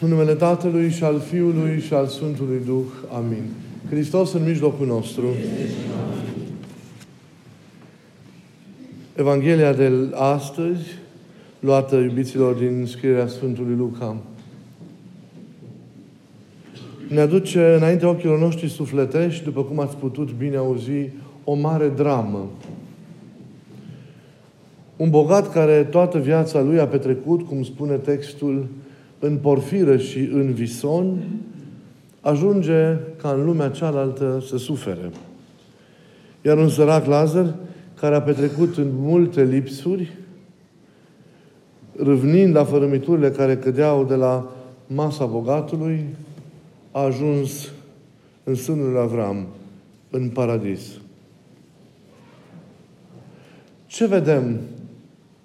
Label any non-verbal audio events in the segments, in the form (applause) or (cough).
În numele Tatălui și al Fiului și al Sfântului Duh. Amin. Hristos în mijlocul nostru. Evanghelia de astăzi, luată, iubiților, din scrierea Sfântului Luca, ne aduce înainte ochilor noștri sufletești, după cum ați putut bine auzi, o mare dramă. Un bogat care toată viața lui a petrecut, cum spune textul, în porfiră și în vison, ajunge ca în lumea cealaltă să sufere. Iar un sărac Lazar, care a petrecut în multe lipsuri, râvnind la fărâmiturile care cădeau de la masa bogatului, a ajuns în sânul lui Avram, în paradis. Ce vedem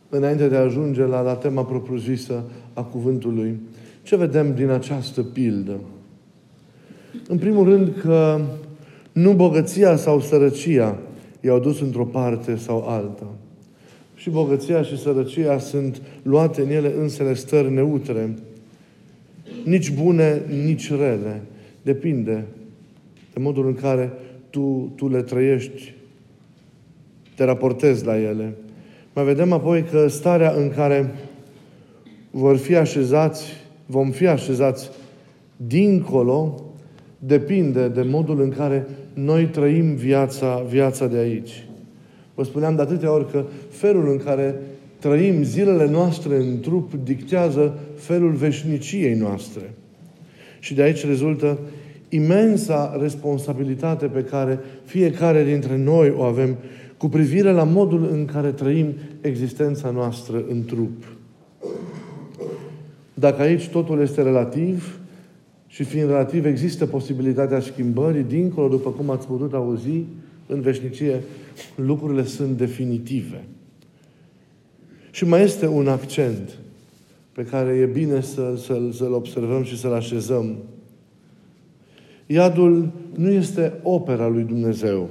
înainte de a ajunge la, la tema propriu-zisă a cuvântului. Ce vedem din această pildă? În primul rând că nu bogăția sau sărăcia i-au dus într-o parte sau alta. Și bogăția și sărăcia sunt luate în ele însele stări neutre. Nici bune, nici rele. Depinde de modul în care tu, tu le trăiești, te raportezi la ele. Mai vedem apoi că starea în care vor fi așezați, vom fi așezați dincolo, depinde de modul în care noi trăim viața, viața de aici. Vă spuneam de atâtea ori că felul în care trăim zilele noastre în trup dictează felul veșniciei noastre. Și de aici rezultă imensa responsabilitate pe care fiecare dintre noi o avem cu privire la modul în care trăim existența noastră în trup. Dacă aici totul este relativ și fiind relativ există posibilitatea schimbării, dincolo, după cum ați putut auzi, în veșnicie, lucrurile sunt definitive. Și mai este un accent pe care e bine să, să, să-l observăm și să-l așezăm. Iadul nu este opera lui Dumnezeu.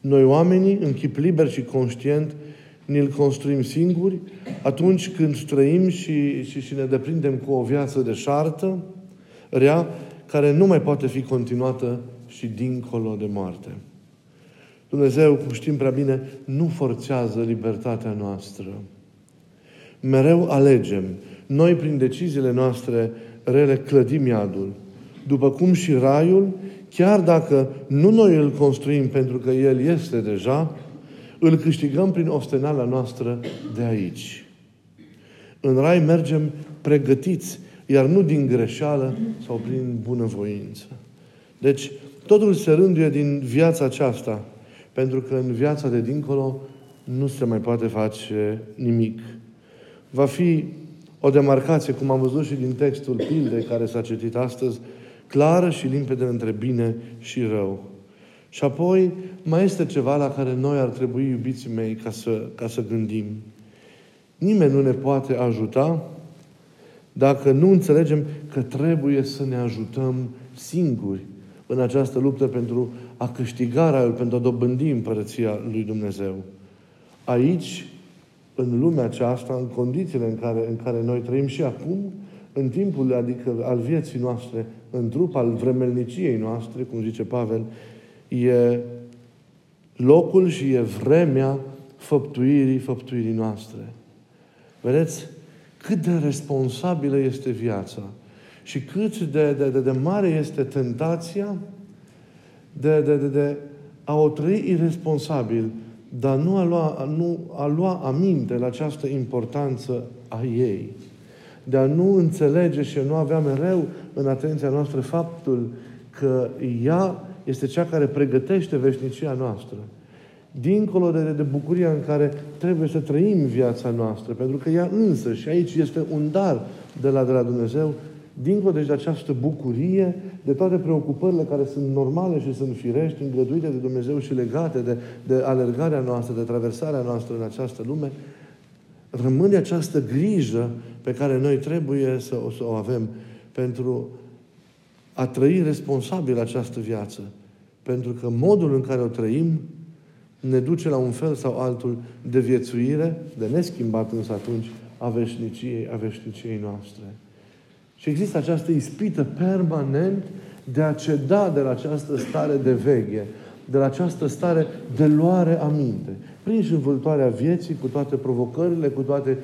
Noi oamenii, în chip liber și conștient, ne-l construim singuri atunci când trăim și, și, și ne deprindem cu o viață de șartă, rea, care nu mai poate fi continuată și dincolo de moarte. Dumnezeu, cum știm prea bine, nu forțează libertatea noastră. Mereu alegem. Noi, prin deciziile noastre rele, clădim iadul. După cum și raiul chiar dacă nu noi îl construim pentru că El este deja, îl câștigăm prin ostenala noastră de aici. În rai mergem pregătiți, iar nu din greșeală sau prin bunăvoință. Deci, totul se rânduie din viața aceasta, pentru că în viața de dincolo nu se mai poate face nimic. Va fi o demarcație, cum am văzut și din textul pildei care s-a citit astăzi, clară și limpede între bine și rău. Și apoi mai este ceva la care noi ar trebui, iubiții mei, ca să, ca să gândim. Nimeni nu ne poate ajuta dacă nu înțelegem că trebuie să ne ajutăm singuri în această luptă pentru a câștiga raiul, pentru a dobândi împărăția lui Dumnezeu. Aici, în lumea aceasta, în condițiile în care, în care noi trăim și acum, în timpul adică al vieții noastre, în trup al vremelniciei noastre, cum zice Pavel, e locul și e vremea făptuirii, făptuirii noastre. Vedeți cât de responsabilă este viața și cât de, de, de, de mare este tentația de, de, de, de a o trăi irresponsabil, dar nu a lua, nu a lua aminte la această importanță a ei de a nu înțelege și a nu avea mereu în atenția noastră faptul că ea este cea care pregătește veșnicia noastră. Dincolo de, de bucuria în care trebuie să trăim viața noastră, pentru că ea însă, și aici este un dar de la, de la Dumnezeu, dincolo deci de această bucurie, de toate preocupările care sunt normale și sunt firești, îngăduite de Dumnezeu și legate de, de alergarea noastră, de traversarea noastră în această lume, rămâne această grijă pe care noi trebuie să o, să o avem pentru a trăi responsabil această viață. Pentru că modul în care o trăim ne duce la un fel sau altul de viețuire, de neschimbat însă atunci, a veșniciei, a veșniciei noastre. Și există această ispită permanent de a ceda de la această stare de veche, de la această stare de luare aminte. Prin și învâltoarea vieții, cu toate provocările, cu toate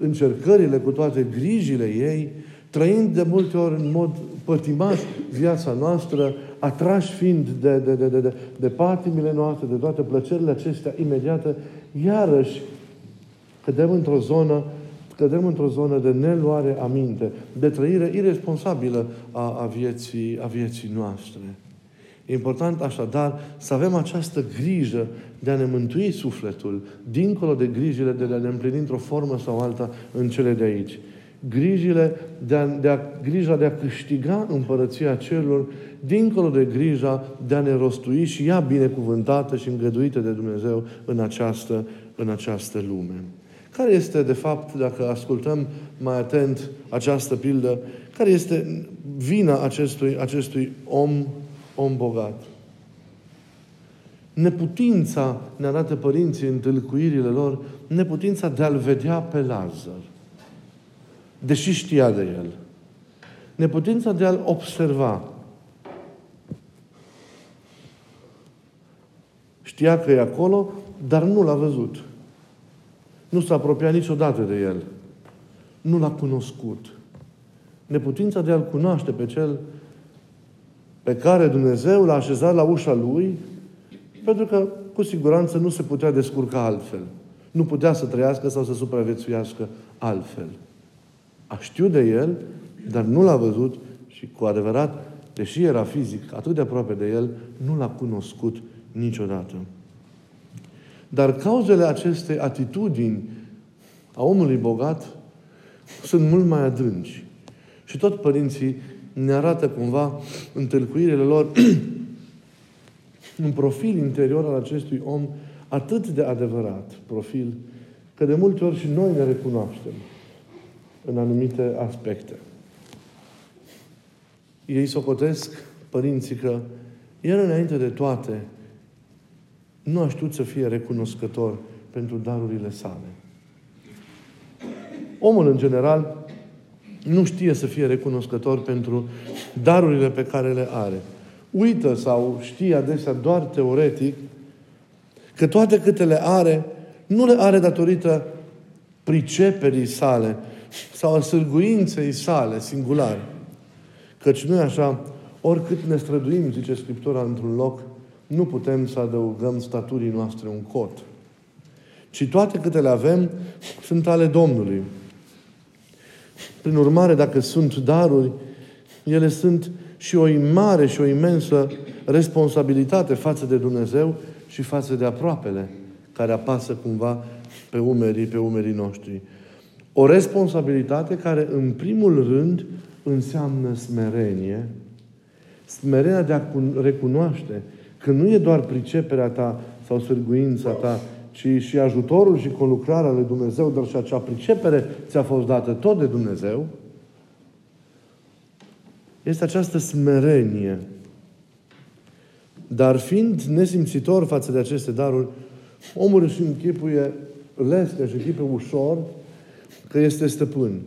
încercările, cu toate grijile ei, trăind de multe ori în mod pătimaș viața noastră, atrași fiind de, de, de, de, de, de patimile noastre, de toate plăcerile acestea imediate, iarăși cădem într-o zonă cădem într-o zonă de neluare aminte, de trăire irresponsabilă a, a, vieții, a vieții noastre. E important așadar să avem această grijă de a ne mântui sufletul, dincolo de grijile de a ne împlini într-o formă sau alta în cele de aici. Grijile de a, de a, grija de a câștiga împărăția celor, dincolo de grija de a ne rostui și ea binecuvântată și îngăduită de Dumnezeu în această, în această lume. Care este, de fapt, dacă ascultăm mai atent această pildă, care este vina acestui, acestui om, om bogat? Neputința, ne arată părinții în tâlcuirile lor, neputința de a-l vedea pe Lazar, deși știa de el. Neputința de a-l observa. Știa că e acolo, dar nu l-a văzut. Nu s-a apropiat niciodată de el. Nu l-a cunoscut. Neputința de a-L cunoaște pe Cel pe care Dumnezeu l-a așezat la ușa Lui, pentru că, cu siguranță, nu se putea descurca altfel. Nu putea să trăiască sau să supraviețuiască altfel. A știut de El, dar nu l-a văzut și, cu adevărat, deși era fizic atât de aproape de El, nu l-a cunoscut niciodată. Dar cauzele acestei atitudini a omului bogat sunt mult mai adânci. Și tot părinții ne arată cumva (clears throat) în tâlcuirile lor un profil interior al acestui om atât de adevărat, profil, că de multe ori și noi ne recunoaștem în anumite aspecte. Ei socotesc, părinții, că el înainte de toate nu a știut să fie recunoscător pentru darurile sale. Omul, în general, nu știe să fie recunoscător pentru darurile pe care le are. Uită sau știe adesea doar teoretic că toate câte le are, nu le are datorită priceperii sale sau a sârguinței sale singulare. Căci nu așa, oricât ne străduim, zice Scriptura într-un loc, nu putem să adăugăm staturii noastre un cot. Ci toate câte le avem sunt ale Domnului. Prin urmare, dacă sunt daruri, ele sunt și o mare și o imensă responsabilitate față de Dumnezeu și față de aproapele, care apasă cumva pe umerii, pe umerii noștri. O responsabilitate care, în primul rând, înseamnă smerenie, smerenia de a recunoaște că nu e doar priceperea ta sau sârguința ta, ci și ajutorul și conlucrarea lui Dumnezeu, dar și acea pricepere ți-a fost dată tot de Dumnezeu, este această smerenie. Dar fiind nesimțitor față de aceste daruri, omul își închipuie lesne și închipuie ușor că este stăpân.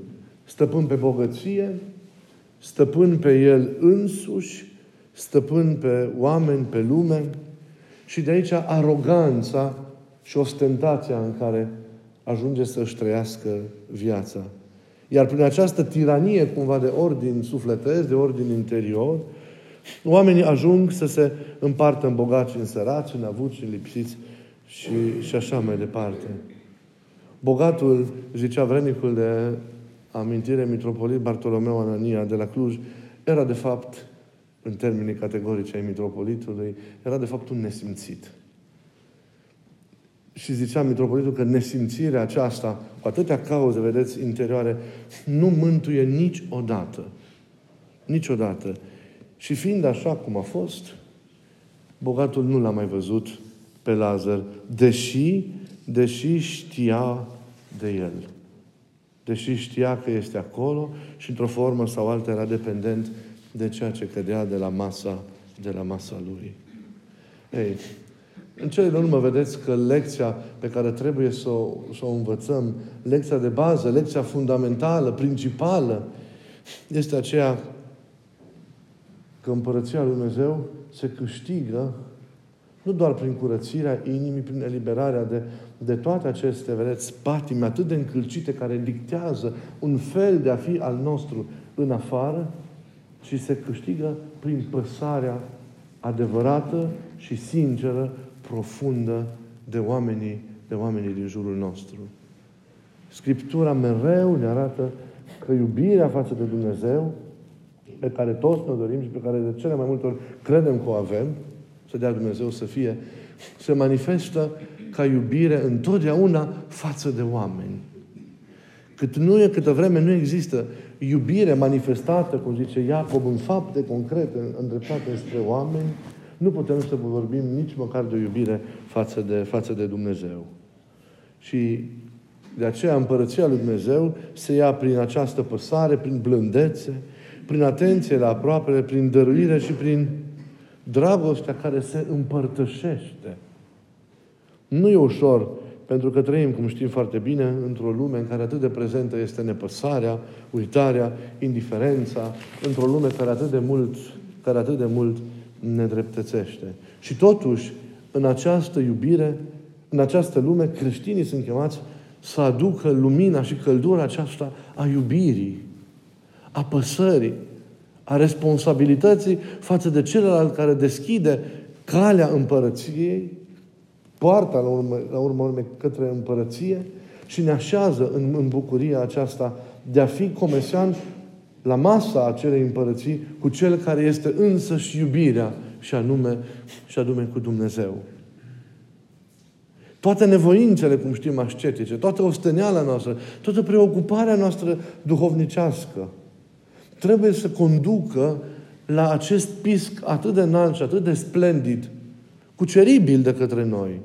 Stăpân pe bogăție, stăpân pe el însuși, stăpân pe oameni, pe lume și de aici aroganța și ostentația în care ajunge să-și trăiască viața. Iar prin această tiranie cumva de ordin sufletesc, de ordin interior, oamenii ajung să se împartă în bogați, în săraci, în avuți, în lipsiți și, și așa mai departe. Bogatul, zicea vrednicul de amintire mitropolit Bartolomeu Anania de la Cluj, era de fapt în termenii categorici ai mitropolitului, era de fapt un nesimțit. Și zicea mitropolitul că nesimțirea aceasta, cu atâtea cauze, vedeți, interioare, nu mântuie niciodată. Niciodată. Și fiind așa cum a fost, bogatul nu l-a mai văzut pe Lazar, deși, deși știa de el. Deși știa că este acolo și într-o formă sau alta era dependent de ceea ce cădea de la masa, de la masa lui. Ei, în cele din urmă vedeți că lecția pe care trebuie să o, să o învățăm, lecția de bază, lecția fundamentală, principală, este aceea că împărăția lui Dumnezeu se câștigă nu doar prin curățirea inimii, prin eliberarea de, de toate aceste, vedeți, patime atât de încălcite care dictează un fel de a fi al nostru în afară, ci se câștigă prin păsarea adevărată și sinceră, profundă de oamenii, de oamenii din jurul nostru. Scriptura mereu ne arată că iubirea față de Dumnezeu, pe care toți ne dorim și pe care de cele mai multe ori credem că o avem, să dea Dumnezeu să fie, se manifestă ca iubire întotdeauna față de oameni. Cât nu e, câtă vreme nu există iubire manifestată, cum zice Iacob, în fapte concrete, îndreptate spre oameni, nu putem să vorbim nici măcar de o iubire față de, față de Dumnezeu. Și de aceea împărăția lui Dumnezeu se ia prin această păsare, prin blândețe, prin atenție la aproapele, prin dăruire și prin dragostea care se împărtășește. Nu e ușor, pentru că trăim, cum știm foarte bine, într-o lume în care atât de prezentă este nepăsarea, uitarea, indiferența, într-o lume care atât de mult, care atât de mult ne dreptățește. Și totuși, în această iubire, în această lume, creștinii sunt chemați să aducă lumina și căldura aceasta a iubirii, a păsării, a responsabilității față de celălalt care deschide calea împărăției, poarta la urmă, la urmă urme către împărăție și ne așează în, în bucuria aceasta de a fi comesian la masa acelei împărății cu cel care este însă și iubirea și anume, și anume cu Dumnezeu. Toate nevoințele, cum știm, ascetice, toată osteneala noastră, toată preocuparea noastră duhovnicească, trebuie să conducă la acest pisc atât de înalt și atât de splendid, cuceribil de către noi,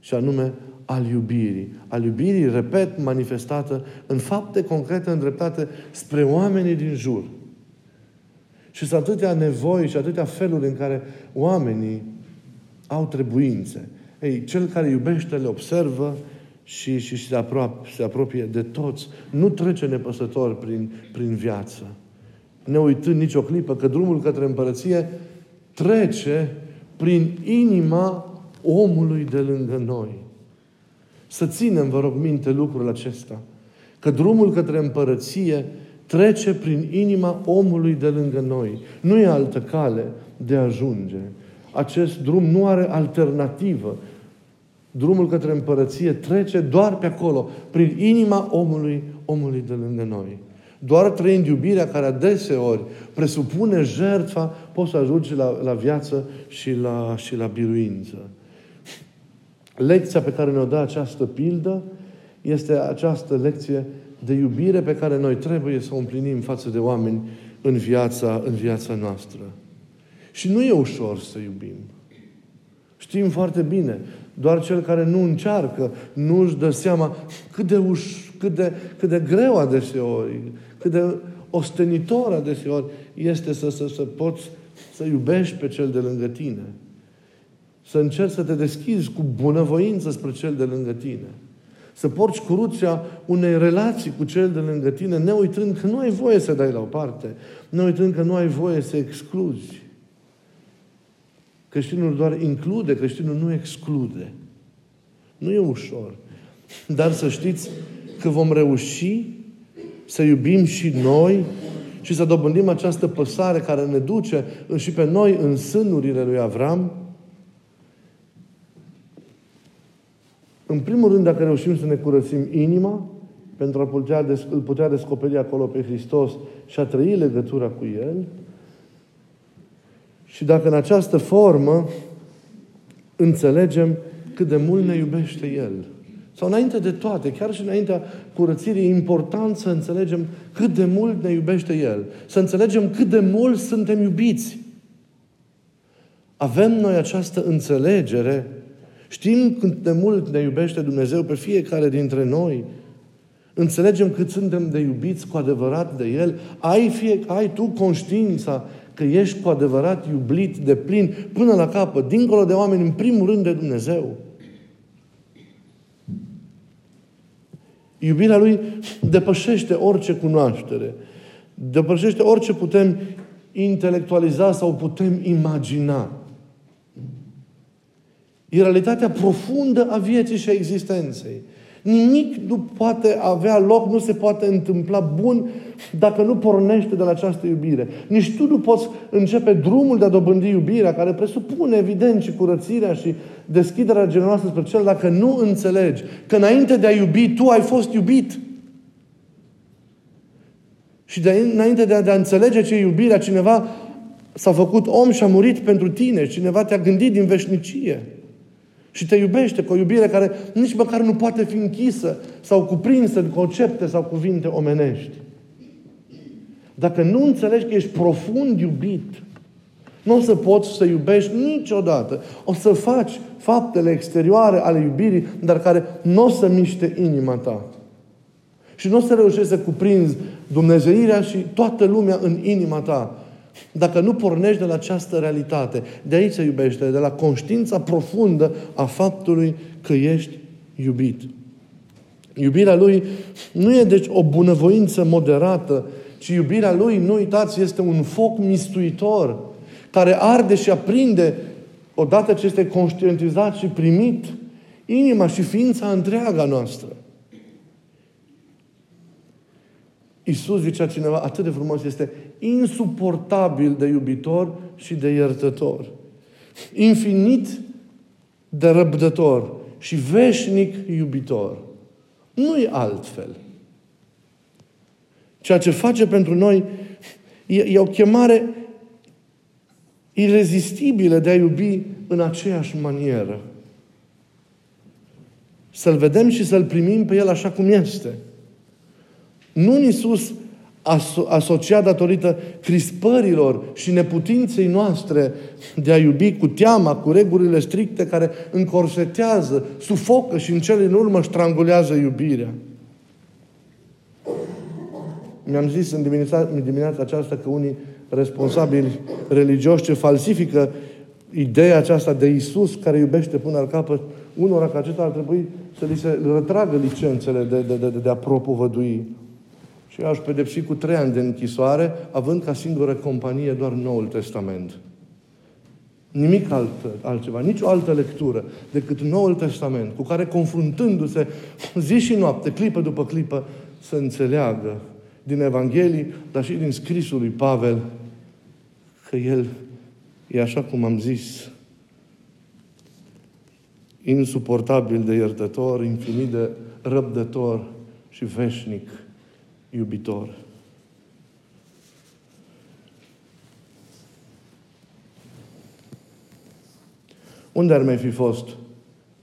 și anume al iubirii. Al iubirii, repet, manifestată în fapte concrete îndreptate spre oamenii din jur. Și sunt atâtea nevoi și atâtea feluri în care oamenii au trebuințe. Ei, cel care iubește le observă și, și se, apropie, se apropie de toți. Nu trece nepăsător prin, prin viață. Ne uitând nicio clipă că drumul către împărăție trece prin inima omului de lângă noi. Să ținem, vă rog, minte lucrul acesta. Că drumul către împărăție trece prin inima omului de lângă noi. Nu e altă cale de a ajunge. Acest drum nu are alternativă. Drumul către împărăție trece doar pe acolo, prin inima omului, omului de lângă noi. Doar trăind iubirea care adeseori presupune jertfa, poți să ajungi la, la viață și la, și la biruință. Lecția pe care ne-o dă această pildă este această lecție de iubire pe care noi trebuie să o împlinim față de oameni în viața, în viața noastră. Și nu e ușor să iubim. Știm foarte bine. Doar cel care nu încearcă, nu își dă seama cât de, uș, cât de, cât de greu adeseori, cât de ostenitor adeseori este să, să, să poți să iubești pe cel de lângă tine. Să încerci să te deschizi cu bunăvoință spre cel de lângă tine. Să porți crucea unei relații cu cel de lângă tine, ne uitând că nu ai voie să dai la o parte, ne uitând că nu ai voie să excluzi. Creștinul doar include, creștinul nu exclude. Nu e ușor. Dar să știți că vom reuși să iubim și noi și să dobândim această păsare care ne duce și pe noi în sânurile lui Avram, În primul rând, dacă reușim să ne curățim inima, pentru a putea, îl putea descoperi acolo pe Hristos și a trăi legătura cu El, și dacă în această formă înțelegem cât de mult ne iubește El. Sau înainte de toate, chiar și înaintea curățirii, e important să înțelegem cât de mult ne iubește El. Să înțelegem cât de mult suntem iubiți. Avem noi această înțelegere Știm cât de mult ne iubește Dumnezeu pe fiecare dintre noi. Înțelegem cât suntem de iubiți cu adevărat de El. Ai, fie, ai tu conștiința că ești cu adevărat iubit de plin până la capăt, dincolo de oameni, în primul rând de Dumnezeu. Iubirea Lui depășește orice cunoaștere. Depășește orice putem intelectualiza sau putem imagina. E realitatea profundă a vieții și a existenței. Nimic nu poate avea loc, nu se poate întâmpla bun dacă nu pornește de la această iubire. Nici tu nu poți începe drumul de a dobândi iubirea, care presupune, evident, și curățirea și deschiderea generoasă spre cel, dacă nu înțelegi că înainte de a iubi, tu ai fost iubit. Și de, înainte de a, de a înțelege ce e iubirea, cineva s-a făcut om și a murit pentru tine. Cineva te-a gândit din veșnicie. Și te iubește cu o iubire care nici măcar nu poate fi închisă sau cuprinsă în concepte sau cuvinte omenești. Dacă nu înțelegi că ești profund iubit, nu o să poți să iubești niciodată. O să faci faptele exterioare ale iubirii, dar care nu o să miște inima ta. Și nu o să reușești să cuprinzi Dumnezeirea și toată lumea în inima ta. Dacă nu pornești de la această realitate, de aici se iubește, de la conștiința profundă a faptului că ești iubit. Iubirea Lui nu e deci o bunăvoință moderată, ci iubirea Lui, nu uitați, este un foc mistuitor care arde și aprinde odată ce este conștientizat și primit inima și ființa întreaga noastră. Iisus, zicea cineva, atât de frumos este, insuportabil de iubitor și de iertător. Infinit de răbdător și veșnic iubitor. Nu e altfel. Ceea ce face pentru noi e, e o chemare irezistibilă de a iubi în aceeași manieră. Să-L vedem și să-L primim pe El așa cum este. Nu în Iisus aso- asociat datorită crispărilor și neputinței noastre de a iubi cu teama, cu regulile stricte care încorsetează, sufocă și în cele din urmă strangulează iubirea. Mi-am zis în dimineața, în dimineața aceasta că unii responsabili religioși ce falsifică ideea aceasta de Isus care iubește până al capăt, unora ca acesta ar trebui să li se retragă licențele de, de, de, de a propovădui. Și aș pedepsi cu trei ani de închisoare, având ca singură companie doar Noul Testament. Nimic alt, altceva, nicio altă lectură decât Noul Testament, cu care confruntându-se zi și noapte, clipă după clipă, să înțeleagă din Evanghelii, dar și din scrisul lui Pavel, că el e așa cum am zis, insuportabil de iertător, infinit de răbdător și veșnic iubitor. Unde ar mai fi fost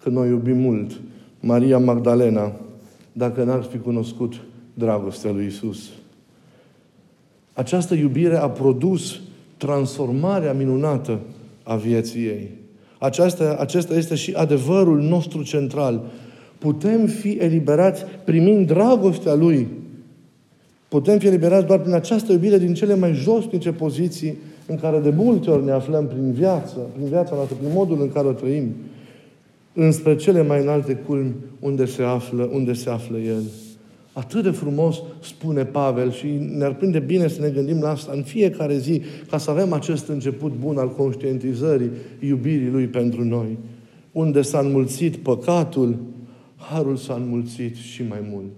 că noi iubim mult Maria Magdalena dacă n-ar fi cunoscut dragostea lui Isus? Această iubire a produs transformarea minunată a vieții ei. Aceasta, acesta este și adevărul nostru central. Putem fi eliberați primind dragostea Lui Putem fi eliberați doar prin această iubire din cele mai josnice poziții în care de multe ori ne aflăm prin viață, prin viața noastră, prin modul în care o trăim, înspre cele mai înalte culmi unde se află, unde se află El. Atât de frumos spune Pavel și ne-ar prinde bine să ne gândim la asta în fiecare zi, ca să avem acest început bun al conștientizării iubirii Lui pentru noi. Unde s-a înmulțit păcatul, harul s-a înmulțit și mai mult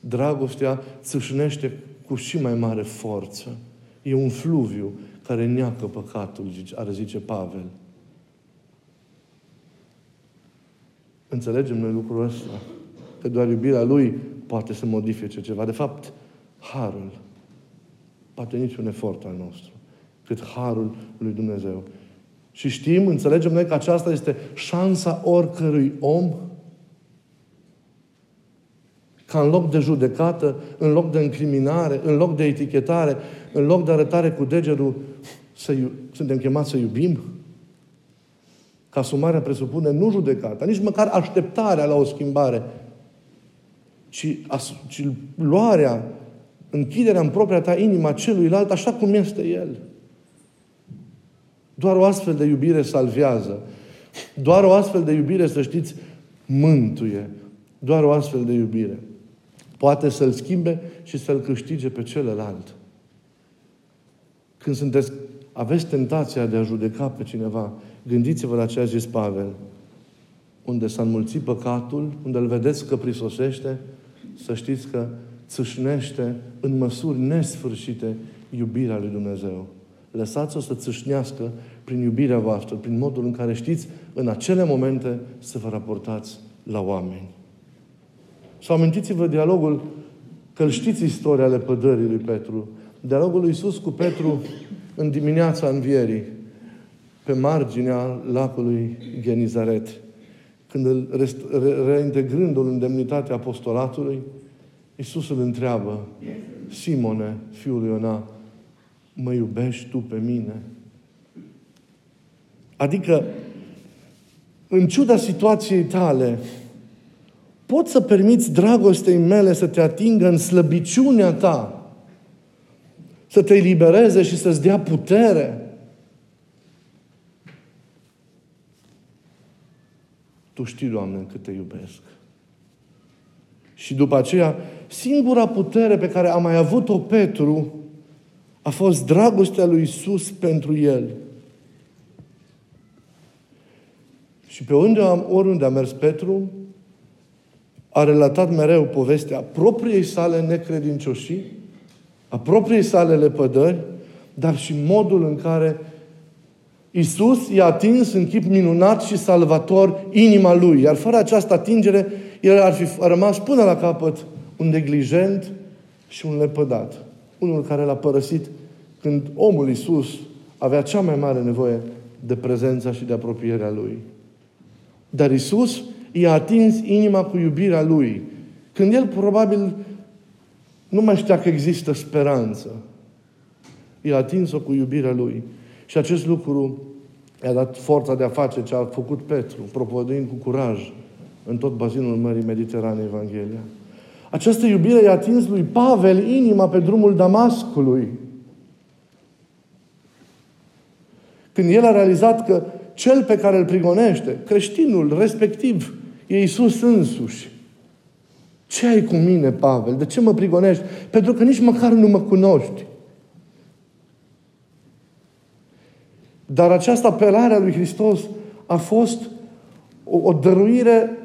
dragostea țâșnește cu și mai mare forță. E un fluviu care neacă păcatul, are zice Pavel. Înțelegem noi lucrul ăsta? Că doar iubirea Lui poate să modifice ceva. De fapt, harul. Poate niciun efort al nostru. Cât harul lui Dumnezeu. Și știm, înțelegem noi că aceasta este șansa oricărui om ca în loc de judecată, în loc de încriminare, în loc de etichetare, în loc de arătare cu degetul, să iu- suntem chemați să iubim? Ca sumarea presupune nu judecata, nici măcar așteptarea la o schimbare, ci, as, ci luarea, închiderea în propria ta inima celuilalt așa cum este el. Doar o astfel de iubire salvează. Doar o astfel de iubire, să știți, mântuie. Doar o astfel de iubire poate să-l schimbe și să-l câștige pe celălalt. Când sunteți, aveți tentația de a judeca pe cineva, gândiți-vă la ce a zis Pavel. Unde s-a înmulțit păcatul, unde îl vedeți că prisosește, să știți că țâșnește în măsuri nesfârșite iubirea lui Dumnezeu. Lăsați-o să țâșnească prin iubirea voastră, prin modul în care știți în acele momente să vă raportați la oameni. Sau amintiți-vă dialogul, că îl știți istoria lepădării lui Petru. Dialogul lui Iisus cu Petru în dimineața învierii, pe marginea lacului Genizaret. Când îl reintegrându-l în demnitatea apostolatului, Iisus îl întreabă, Simone, fiul lui Iona, mă iubești tu pe mine? Adică, în ciuda situației tale, poți să permiți dragostei mele să te atingă în slăbiciunea ta, să te elibereze și să-ți dea putere. Tu știi, Doamne, cât te iubesc. Și după aceea, singura putere pe care a mai avut-o Petru a fost dragostea lui Isus pentru el. Și pe unde am, oriunde a mers Petru, a relatat mereu povestea propriei sale necredincioșii, a propriei sale lepădări, dar și modul în care Isus i-a atins în chip minunat și salvator inima lui. Iar fără această atingere, el ar fi rămas până la capăt un neglijent și un lepădat. Unul care l-a părăsit când omul Isus avea cea mai mare nevoie de prezența și de apropierea lui. Dar Isus i-a atins inima cu iubirea lui. Când el probabil nu mai știa că există speranță. I-a atins-o cu iubirea lui. Și acest lucru i-a dat forța de a face ce a făcut Petru, propovăduind cu curaj în tot bazinul Mării Mediterane Evanghelia. Această iubire i-a atins lui Pavel inima pe drumul Damascului. Când el a realizat că cel pe care îl prigonește, creștinul respectiv, e Iisus însuși. Ce ai cu mine, Pavel? De ce mă prigonești? Pentru că nici măcar nu mă cunoști. Dar această apelare a lui Hristos a fost o, o dăruire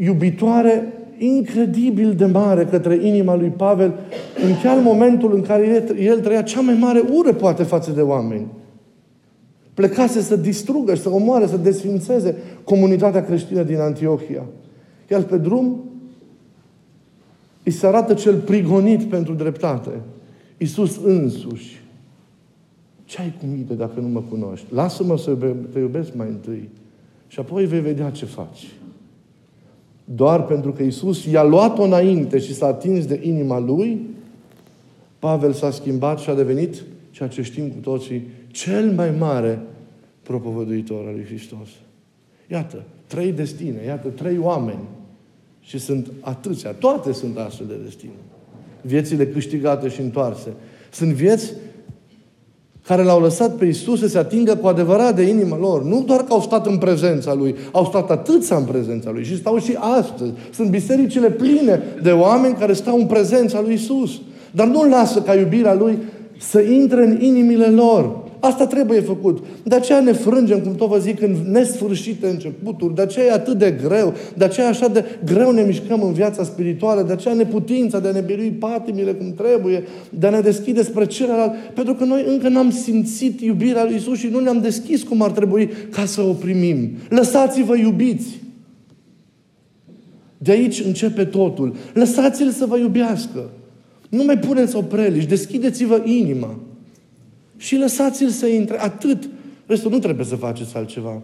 iubitoare incredibil de mare către inima lui Pavel în chiar momentul în care el, el trăia cea mai mare ură poate față de oameni. Plecase să distrugă, să omoare, să desfințeze comunitatea creștină din Antiohia. Iar pe drum îi se arată cel prigonit pentru dreptate. Iisus însuși. Ce ai cu mine dacă nu mă cunoști? Lasă-mă să te iubesc mai întâi. Și apoi vei vedea ce faci. Doar pentru că Iisus i-a luat-o înainte și s-a atins de inima lui, Pavel s-a schimbat și a devenit ceea ce știm cu toții, cel mai mare propovăduitor al lui Hristos. Iată, trei destine, iată, trei oameni. Și sunt atâția, toate sunt astfel de destine. Viețile câștigate și întoarse. Sunt vieți care l-au lăsat pe Isus să se atingă cu adevărat de inima lor. Nu doar că au stat în prezența Lui, au stat atâția în prezența Lui și stau și astăzi. Sunt bisericile pline de oameni care stau în prezența Lui Isus. Dar nu lasă ca iubirea Lui să intre în inimile lor. Asta trebuie făcut. De aceea ne frângem, cum tot vă zic, în nesfârșite începuturi. De aceea e atât de greu. De aceea așa de greu ne mișcăm în viața spirituală. De aceea neputința de a ne birui patimile cum trebuie, de a ne deschide spre celălalt. Pentru că noi încă n-am simțit iubirea lui Isus și nu ne-am deschis cum ar trebui ca să o primim. Lăsați-vă iubiți. De aici începe totul. Lăsați-l să vă iubească. Nu mai puneți opreliși, deschideți-vă inima. Și lăsați-l să intre. Atât. Restul nu trebuie să faceți altceva.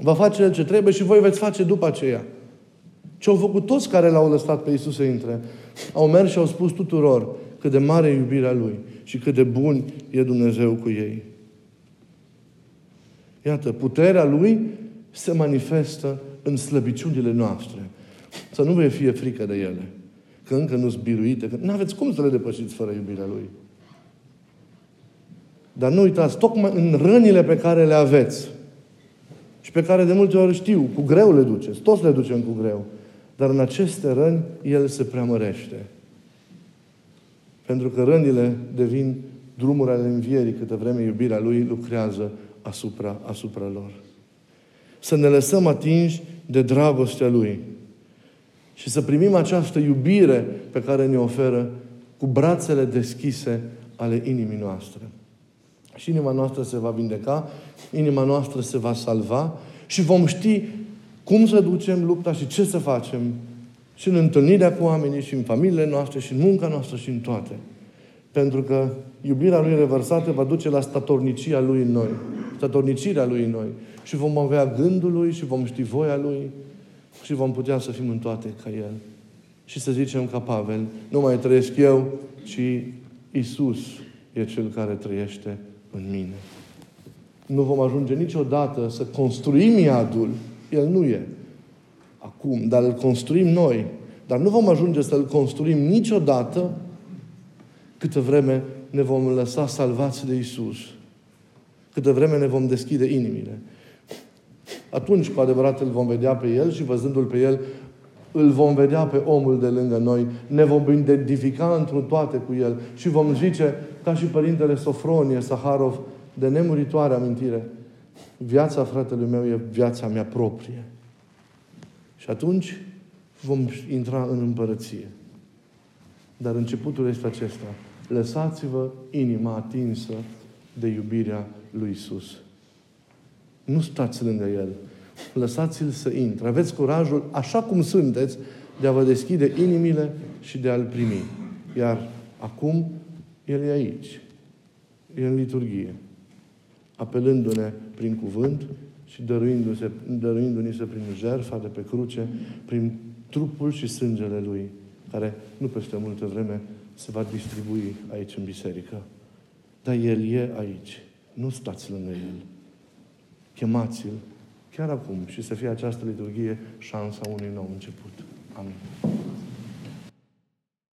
Va face ce trebuie și voi veți face după aceea. Ce au făcut toți care l-au lăsat pe Isus să intre? Au mers și au spus tuturor cât de mare e iubirea Lui și cât de bun e Dumnezeu cu ei. Iată, puterea Lui se manifestă în slăbiciunile noastre. Să nu vă fie frică de ele. Că încă nu sunt biruite. Că nu aveți cum să le depășiți fără iubirea Lui. Dar nu uitați, tocmai în rănile pe care le aveți și pe care de multe ori știu, cu greu le duceți, toți le ducem cu greu, dar în aceste răni El se preamărește. Pentru că rănile devin drumuri ale învierii, câte vreme iubirea Lui lucrează asupra, asupra lor. Să ne lăsăm atinși de dragostea Lui și să primim această iubire pe care ne oferă cu brațele deschise ale inimii noastre. Și inima noastră se va vindeca, inima noastră se va salva și vom ști cum să ducem lupta și ce să facem și în întâlnirea cu oamenii, și în familiile noastre, și în munca noastră, și în toate. Pentru că iubirea Lui revărsată va duce la statornicia Lui în noi. Statornicirea Lui în noi. Și vom avea gândul Lui și vom ști voia Lui și vom putea să fim în toate ca El. Și să zicem ca Pavel, nu mai trăiesc eu, ci Isus e Cel care trăiește în mine. Nu vom ajunge niciodată să construim iadul. El nu e acum, dar îl construim noi. Dar nu vom ajunge să-l construim niciodată câtă vreme ne vom lăsa salvați de Isus. Câtă vreme ne vom deschide inimile. Atunci, cu adevărat, îl vom vedea pe El și văzându-L pe El, îl vom vedea pe omul de lângă noi, ne vom identifica într toate cu El și vom zice, ca și Părintele Sofronie Saharov, de nemuritoare amintire, viața fratelui meu e viața mea proprie. Și atunci vom intra în împărăție. Dar începutul este acesta. Lăsați-vă inima atinsă de iubirea lui Isus. Nu stați lângă El. Lăsați-l să intre. Aveți curajul, așa cum sunteți, de a vă deschide inimile și de a-L primi. Iar acum, El e aici. E în liturghie. Apelându-ne prin cuvânt și dăruindu-se, dăruindu-ni se prin jertfa de pe cruce, prin trupul și sângele Lui, care nu peste multă vreme se va distribui aici în biserică. Dar El e aici. Nu stați lângă El. Chemați-L chiar acum și să fie această liturghie șansa unui nou început. Amin.